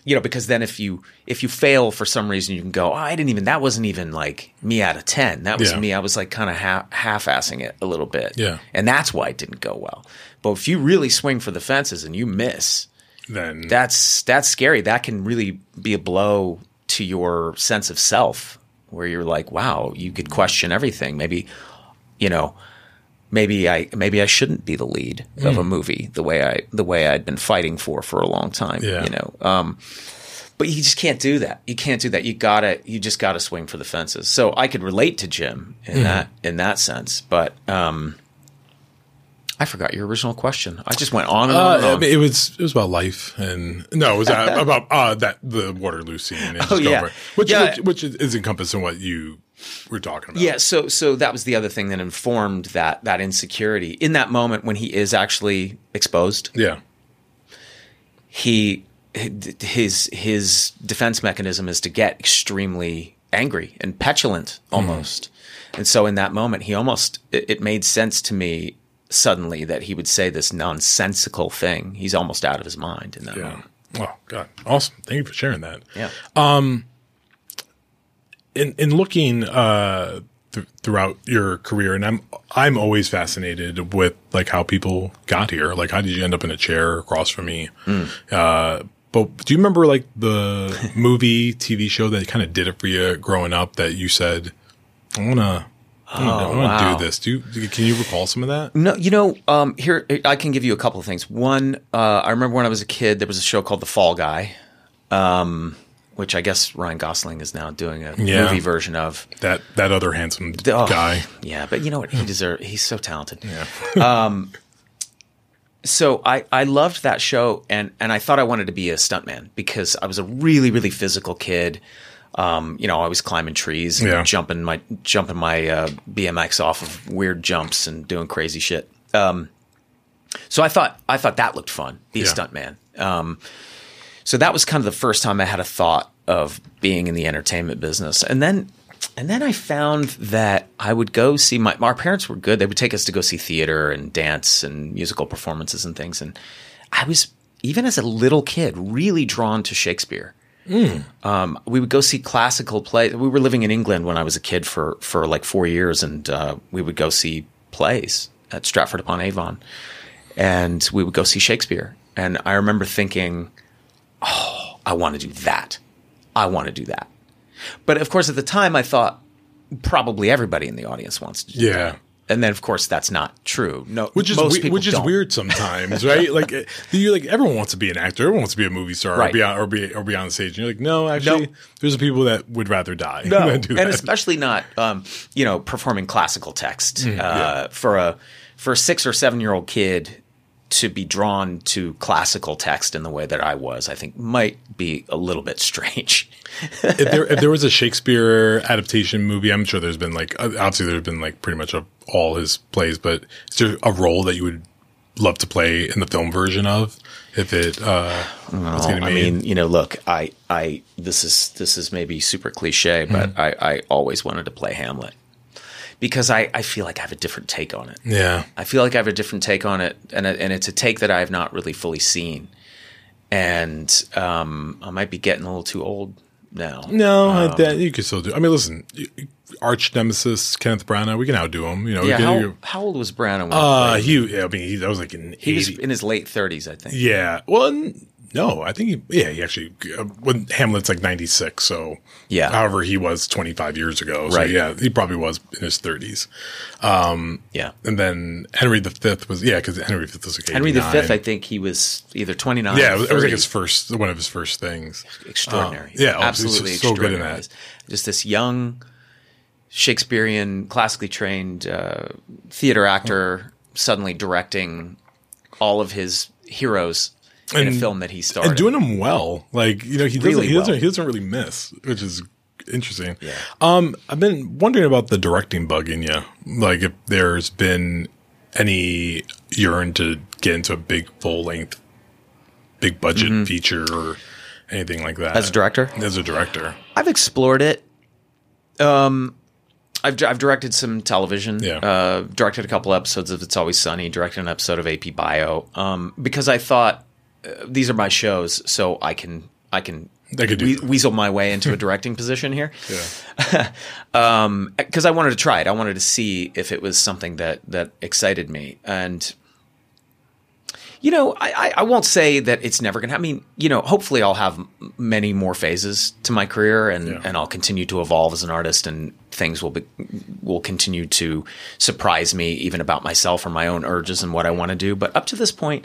you know because then if you if you fail for some reason you can go oh, I didn't even that wasn't even like me out of ten that was Yeah. me I was like kind of ha- half assing it a little bit Yeah. and that's why it didn't go well. But if you really swing for the fences and you miss, Then that's that's scary. That can really be a blow to your sense of self, where you're like, wow, you could question everything. Maybe, you know, maybe I maybe I shouldn't be the lead of Hmm. a movie the way I the way I'd been fighting for for a long time. Yeah. You know, um, but you just can't do that. You can't do that. You gotta you just gotta swing for the fences. So I could relate to Jim in that in that sense, but. um I forgot your original question. I just went on and on. and Uh, I mean, it was it was about life and no, it was uh, about uh, that the Waterloo scene. And Oh, yeah. over which, Yeah. which which is, in what you were talking about. Yeah, so so that was the other thing that informed that that insecurity in that moment when he is actually exposed. yeah, He his his defense mechanism is to get extremely angry and petulant hmm. almost. And so in that moment he almost it, it made sense to me suddenly that he would say this nonsensical thing. He's almost out of his mind in that yeah. moment. Oh God, awesome! Thank you for sharing that. Yeah. Um, in in looking uh th- throughout your career and i'm i'm always fascinated with like how people got here like how did you end up in a chair across from me uh but do you remember like the movie tv show that kind of did it for you growing up that you said i want to I want to wow. do this. Do you, can you recall some of that? No, you know, um, here I can give you a couple of things. One, uh, I remember when I was a kid, there was a show called The Fall Guy, um, which I guess Ryan Gosling is now doing a Yeah. movie version of. That that other handsome Oh, guy. Yeah, but you know what? He deserves. He's so talented. Yeah. so I, I loved that show and, and I thought I wanted to be a stuntman because I was a really, really physical kid. Um, you know, I was climbing trees and Yeah. jumping my jumping my uh, BMX off of weird jumps and doing crazy shit. Um, so I thought I thought that looked fun, be a Yeah. stuntman. Um, so that was kind of the first time I had a thought of being in the entertainment business. And then and then I found that I would go see my our parents were good. They would take us to go see theater and dance and musical performances and things. And I was even as a little kid really drawn to Shakespeare. Um, we would go see classical plays. We were living in England when I was a kid for for like four years, and uh, we would go see plays at Stratford upon Avon, and we would go see Shakespeare. And I remember thinking, "Oh, I want to do that. I want to do that." But of course, at the time, I thought probably everybody in the audience wants to do Yeah. that. And then, of course, that's not true. No, which is we- which is don't. weird sometimes, right? like uh, you like everyone wants to be an actor, everyone wants to be a movie star, or Right. be on, or be or be on stage. And you're like, no, actually, No. there's people that would rather die No, than do and especially not, um, you know, performing classical text uh, Mm, yeah. for a for a six or seven year old kid to be drawn to classical text in the way that I was. I think might be a little bit strange. if there if there was a Shakespeare adaptation movie, I'm sure there's been like obviously there's been like pretty much of all his plays, but is there a role that you would love to play in the film version of if it uh, I mean, you know, look, I, I, this is this is maybe super cliche, but Mm-hmm. I, I always wanted to play Hamlet because I, I feel like I have a different take on it. yeah, I feel like I have a different take on it, and and it's a take that I have not really fully seen, and um, I might be getting a little too old now. no, Um, that you can still do. I mean, listen, arch nemesis Kenneth Branagh, we can outdo him. You know, Yeah, how, how old was Branagh? When uh, he, played? he, yeah, I mean, he, that was like in he was in his late thirties, I think. Yeah. Well, no, I think he, yeah, he actually, uh, when Hamlet's like 96. So, Yeah. However, he was 25 years ago. So, Right. yeah, he probably was in his 30s. Yeah, And then Henry V was, yeah, because Henry V was like Henry V. 89. I think he was either twenty nine. Yeah, it was, it was like his first, one of his first things. extraordinary. Oh, yeah, oh, absolutely so good in extraordinary. that. Just this young Shakespearean, classically trained uh, theater actor suddenly directing all of his heroes in a film that he starred. And doing in. them well. Like, you know, he doesn't, Really he doesn't, well. he doesn't really miss, which is interesting. Yeah. Um, I've been wondering about the directing bug in you. Like, if there's been any yearn to get into a big full length big budget feature or anything like that. Mm-hmm. As a director? As a director. I've explored it. Um, I've I've directed some television. Yeah. Uh, directed a couple episodes of It's Always Sunny. Directed an episode of AP Bio. Um, because I thought uh, these are my shows, so I can I can I could do we- weasel my way into a directing position here. um, because I wanted to try it. I wanted to see if it was something that that excited me and. You know, I, I, I won't say that it's never going to. I mean, you know, hopefully I'll have many more phases to my career, and, Yeah. and I'll continue to evolve as an artist, and things will be will continue to surprise me, even about myself or my own urges and what I want to do. But up to this point,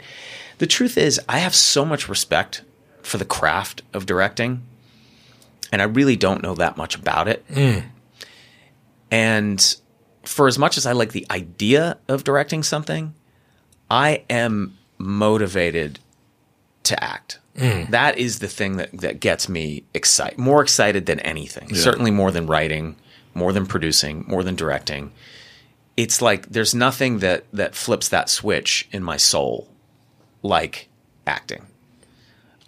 the truth is, I have so much respect for the craft of directing, and I really don't know that much about it. Mm. And for as much as I like the idea of directing something, I am motivated to act. Mm. That is the thing that, that gets me excited, more excited than anything. Certainly more than writing, more than producing, more than directing. It's like there's nothing that that flips that switch in my soul like acting.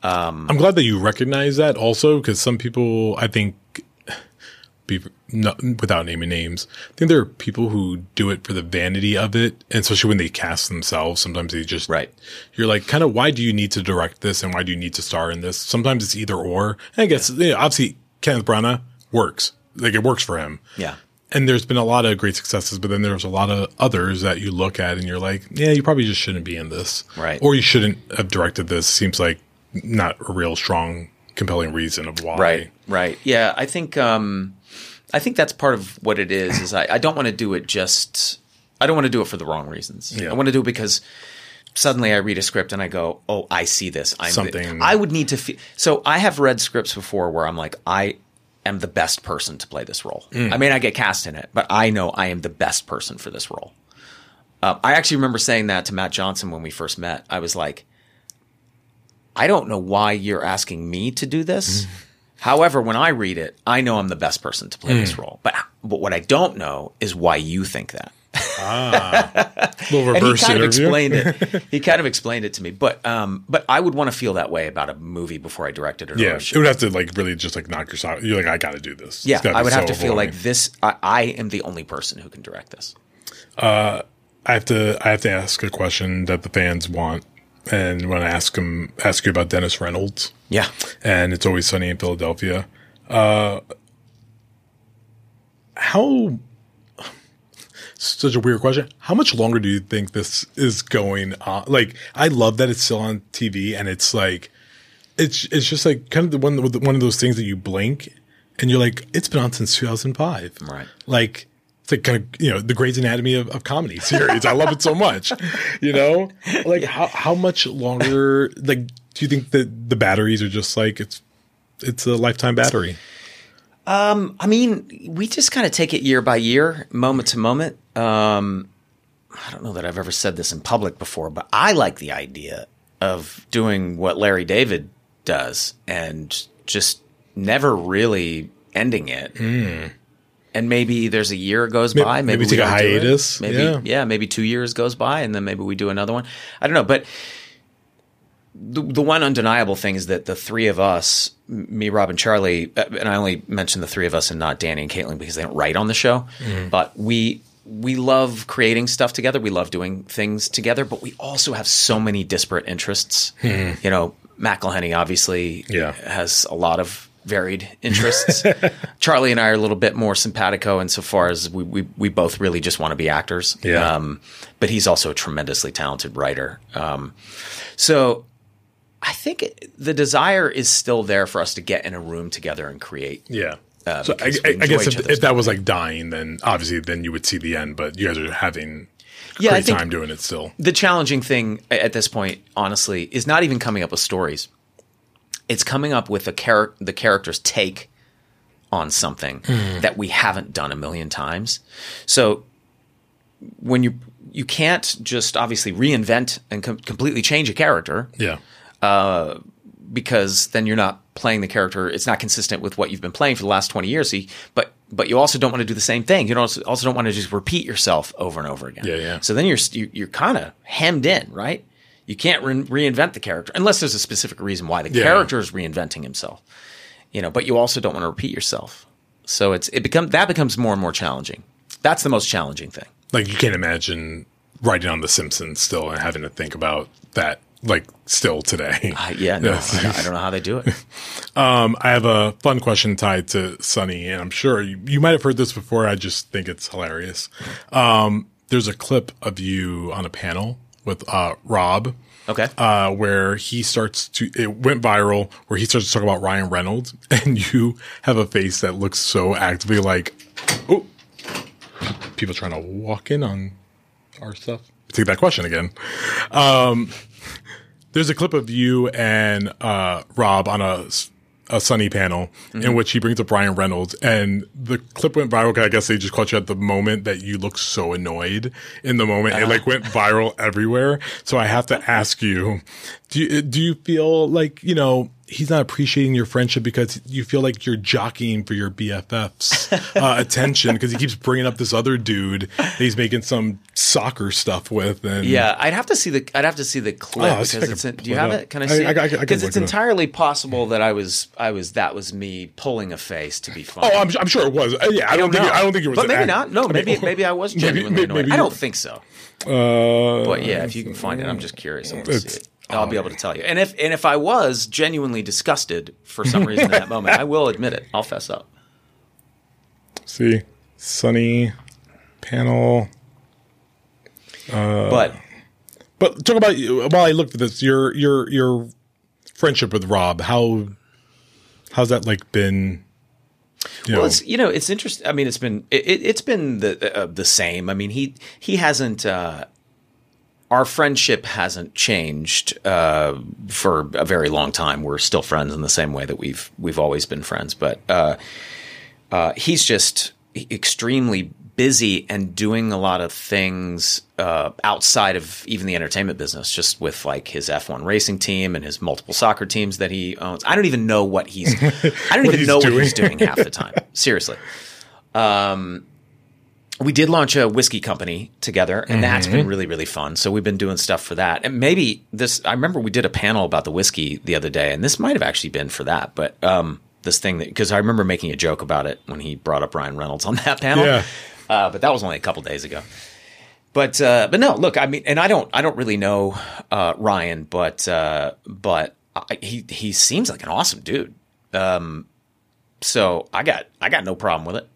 Um, I'm glad that you recognize that also because some people, I think, be, no, without naming names, I think there are people who do it for the vanity of it, and especially when they cast themselves. Sometimes they just Right. You're like, kind of, why do you need to direct this, and why do you need to star in this? Sometimes it's either or. And I guess you know, obviously Kenneth Branagh works, like it works for him. Yeah. And there's been a lot of great successes, but then there's a lot of others that you look at and you're like, yeah, you probably just shouldn't be in this. Right. Or you shouldn't have directed this. Seems like not a real strong, compelling reason of why. Right, right. Yeah, I think um, I think that's part of what it is. Is I, I don't want to do it just. I don't want to do it for the wrong reasons. Yeah. I want to do it because suddenly I read a script and I go, "Oh, I see this." I'm the- Something- I would need to feel. So I have read scripts before where I'm like, I am the best person to play this role. Mm. I may not get cast in it, but I know I am the best person for this role. Uh, I actually remember saying that to Matt Johnson when we first met. I was like, I don't know why you're asking me to do this. However, when I read it, I know I'm the best person to play this role. But but what I don't know is why you think that. Little And he reverse kind of explained it. He kind of explained it to me. But um, but I would want to feel that way about a movie before I directed it. Yeah, it would have to like really just like knock your socks. You're like, I got to do this. Yeah, I would have to feel like this. I, I am the only person who can direct this. Uh, I have to. I have to ask a question that the fans want, and when I ask them, ask you about Dennis Reynolds, Yeah. and it's always sunny in Philadelphia. Uh, how? Such a weird question. How much longer do you think this is going on? Like, I love that it's still on TV, and it's like, it's it's just like kind of the one one of those things that you blink, and you're like, it's been on since 2005, Right. Like. It's like kind of you know the Grey's Anatomy of, of comedy series. I love it so much, you know. Like how how much longer? Like, do you think that the batteries are just like it's it's a lifetime battery? I mean, we just kind of take it year by year, moment to moment. Um, I don't know that I've ever said this in public before, but I like the idea of doing what Larry David does and just never really ending it. And maybe there's a year goes Maybe- by. Maybe, maybe we take a don't do it. hiatus. Maybe Yeah. maybe two years goes by, and then maybe we do another one. I don't know, but the, the one undeniable thing is that the three of us, me, Rob, and Charlie, uh, and I only mention the three of us and not Danny and Kaitlin because they don't write on the show, Mm-hmm. but we we love creating stuff together. We love doing things together, but we also have so many disparate interests. You know, McElhenney obviously. Yeah. has a lot of varied interests. Charlie and I are a little bit more simpatico insofar as we, we, we both really just want to be actors. Yeah. Um, but he's also a tremendously talented writer. Um, so I think it, the desire is still there for us to get in a room together and create. Yeah. Uh, so I, I, I guess if, if that was like dying, then obviously then you would see the end. But you guys are having Yeah, I think- time doing it still. The challenging thing at this point, honestly, is not even coming up with stories. It's coming up with the char- the character's take on something that we haven't done a million times. So when you you can't just obviously reinvent and com- completely change a character Yeah. Uh, because then you're not playing the character. It's not consistent with what you've been playing for the last 20 years. So you- but but you also don't want to do the same thing. You don't also, don't want to just repeat yourself over and over again. Yeah, yeah. So then you're you- you're kind of hemmed in, right? You can't re- reinvent the character unless there's a specific reason why the Yeah. character is reinventing himself. You know, but you also don't want to repeat yourself. So it's it become that becomes more and more challenging. That's the most challenging thing. Like you can't imagine writing on The Simpsons still and having to think about that like still today. Uh, yeah, no, I, don't- know how they do it. Um, I have a fun question tied to Sunny, and I'm sure you, you might have heard this before. I just think it's hilarious. Um, there's a clip of you on a panel with uh, Rob. Okay. Uh, where he starts to, it went viral, where he starts to talk about Ryan Reynolds, and you have a face that looks so actively like, oh, people trying to walk in on our stuff. Take that question again. Um, there's a clip of you and uh, Rob on a a Sunny panel in which he brings up Ryan Reynolds, and the clip went viral. 'cause I guess they just caught you at the moment that you look so annoyed in the moment. It like went viral everywhere. So I have to ask you: Do you do you feel like you know? He's not appreciating your friendship because you feel like you're jockeying for your BFF's uh, attention because he keeps bringing up this other dude that he's making some soccer stuff with. And Yeah, I'd have to see the I'd have to see the clip Oh, let's see if I because it's. In, do you it have up. it? Can I I- see I- I- I it? Because it's it entirely possible that I was I was that was me pulling a face to be funny. Oh, I'm, I'm sure it was. Uh, yeah, I, don't think it, I don't think it was. But maybe act. not. No, I mean, maybe maybe I was maybe- genuinely maybe- annoyed. maybe I don't think so. Uh, But yeah, if you can find it, I'm just curious. I want to see it. I'll be able to tell you. And if and if I was genuinely disgusted for some reason in that moment, I will admit it. I'll fess up. see, Sunny panel. Uh, But But talk about while I looked at this, your your your friendship with Rob. How how's that like been? You know, Well, it's you know it's interesting. I mean, it's been it, it- it's been the uh, the same. I mean, he he hasn't. Uh, our friendship hasn't changed uh, for a very long time. We're still friends in the same way that we've we've always been friends. But uh, uh, he's just extremely busy and doing a lot of things uh, outside of even the entertainment business, just with like his F1 racing team and his multiple soccer teams that he owns. I don't even know what he's. I don't even know doing. what he's doing half the time. Seriously. Um, we did launch a whiskey company together, and that's Mm-hmm. been really, really fun. So we've been doing stuff for that. And maybe this, I remember we did a panel about the whiskey the other day, and this might have actually been for that. But um, this thing that, because I remember making a joke about it when he brought up Ryan Reynolds on that panel. Yeah. Uh, but that was only a couple days ago. But uh, but no, look, I mean, and I don't I don't really know uh, Ryan, but uh, but I, he he seems like an awesome dude. Um, so I got I got no problem with it.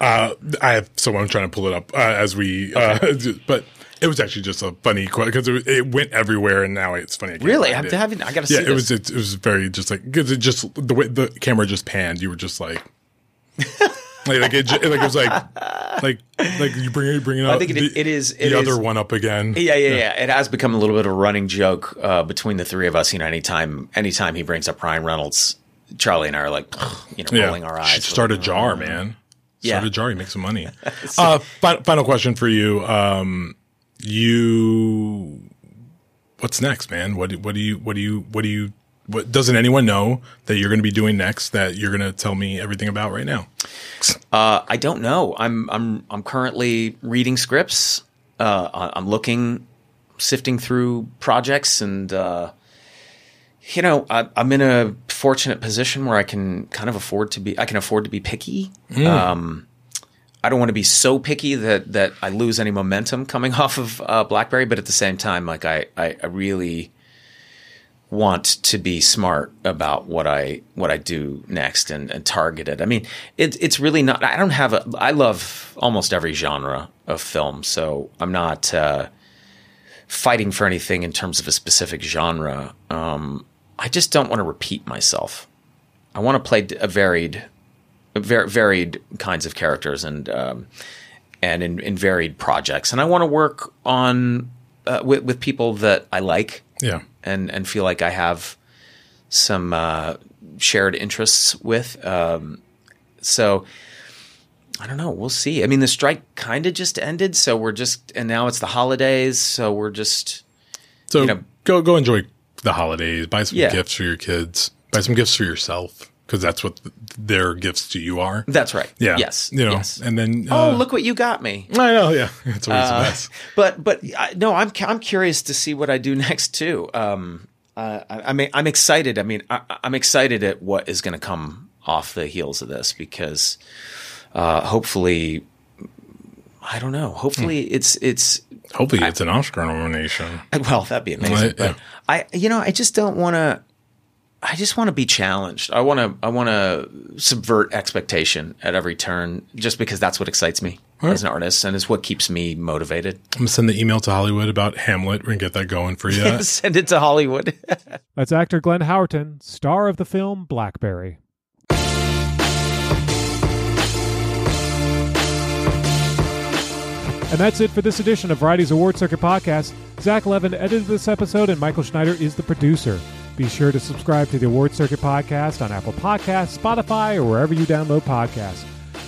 Uh, I have someone trying to pull it up uh, as we, uh, but it was actually just a funny quote because it, it went everywhere, and now it's funny. Really? I'm it. having- I gotta see Yeah, it this. was. It, it was very just like because it just the way the camera just panned. You were just like. like, like it, like it was like, like, like you bring you bringing up. I think it- the, it is- the it other one up again. Yeah, yeah, yeah. It has become a little bit of a running joke uh, between the three of us. You know, anytime anytime he brings up Ryan Reynolds, Charlie and I are like, you know, Yeah. rolling our Should eyes. Start a jar, man. Yeah. Start a jar. You make some money. uh, final, final question for you. Um, you, what's next, man? What, do- what do you, what do you, what do you, what doesn't anyone know that you're going to be doing next that you're going to tell me everything about right now? Uh, I don't know. I'm I'm I'm currently reading scripts. Uh, I'm looking, sifting through projects, and uh, you know, I, I'm in a fortunate position where I can kind of afford to be. I can afford to be picky. Um, I don't want to be so picky that that I lose any momentum coming off of uh, BlackBerry, but at the same time, like I I, I really want to be smart about what I what I do next and, and target it. I mean, it's it's really not. I don't have a. I love almost every genre of film, so I'm not uh, fighting for anything in terms of a specific genre. Um, I just don't want to repeat myself. I want to play a varied, var- varied kinds of characters and um, and in, in varied projects, and I want to work on uh, with with people that I like Yeah. and and feel like I have some uh, shared interests with. Um, so I don't know. We'll see. I mean, the strike kind of just ended, so we're just and now it's the holidays, so we're just So You know- go, go enjoy the holidays, buy some Yeah. gifts for your kids, buy some gifts for yourself. because that's what th- their gifts to you are. That's right. Yeah. Yes. You know, yes. and then oh, uh, look what you got me. I know. Yeah, it's always the Uh, best. but but I, no, I'm I'm curious to see what I do next too. Um, uh, I, I mean, I'm excited. I mean, I, I'm excited at what is going to come off the heels of this because uh, hopefully, I don't know. Hopefully, Hmm. it's it's Hopefully, it's an Oscar nomination. well, that'd be amazing. Right, but yeah. I, you know, I just don't want to. I just want to be challenged. I want to. I want to subvert expectation at every turn, just because that's what excites me as an artist, and is what keeps me motivated. I'm gonna send the email to Hollywood about Hamlet. and get that going for you. Send it to Hollywood. That's actor Glenn Howerton, star of the film Blackberry. And that's it for this edition of Variety's Award Circuit podcast. Zach Levin edited this episode, and Michael Schneider is the producer. Be sure to subscribe to the Award Circuit podcast on Apple Podcasts, Spotify, or wherever you download podcasts.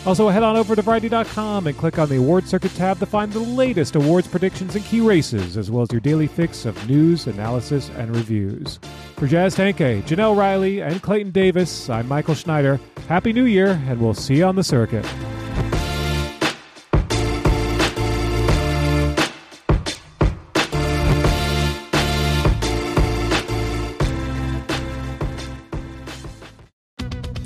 Also, head on over to Variety.com and click on the Award Circuit tab to find the latest awards predictions and key races, as well as your daily fix of news, analysis, and reviews. For Jazz Tangcay, Jenelle Riley, and Clayton Davis, I'm Michael Schneider. Happy New Year, and we'll see you on the circuit.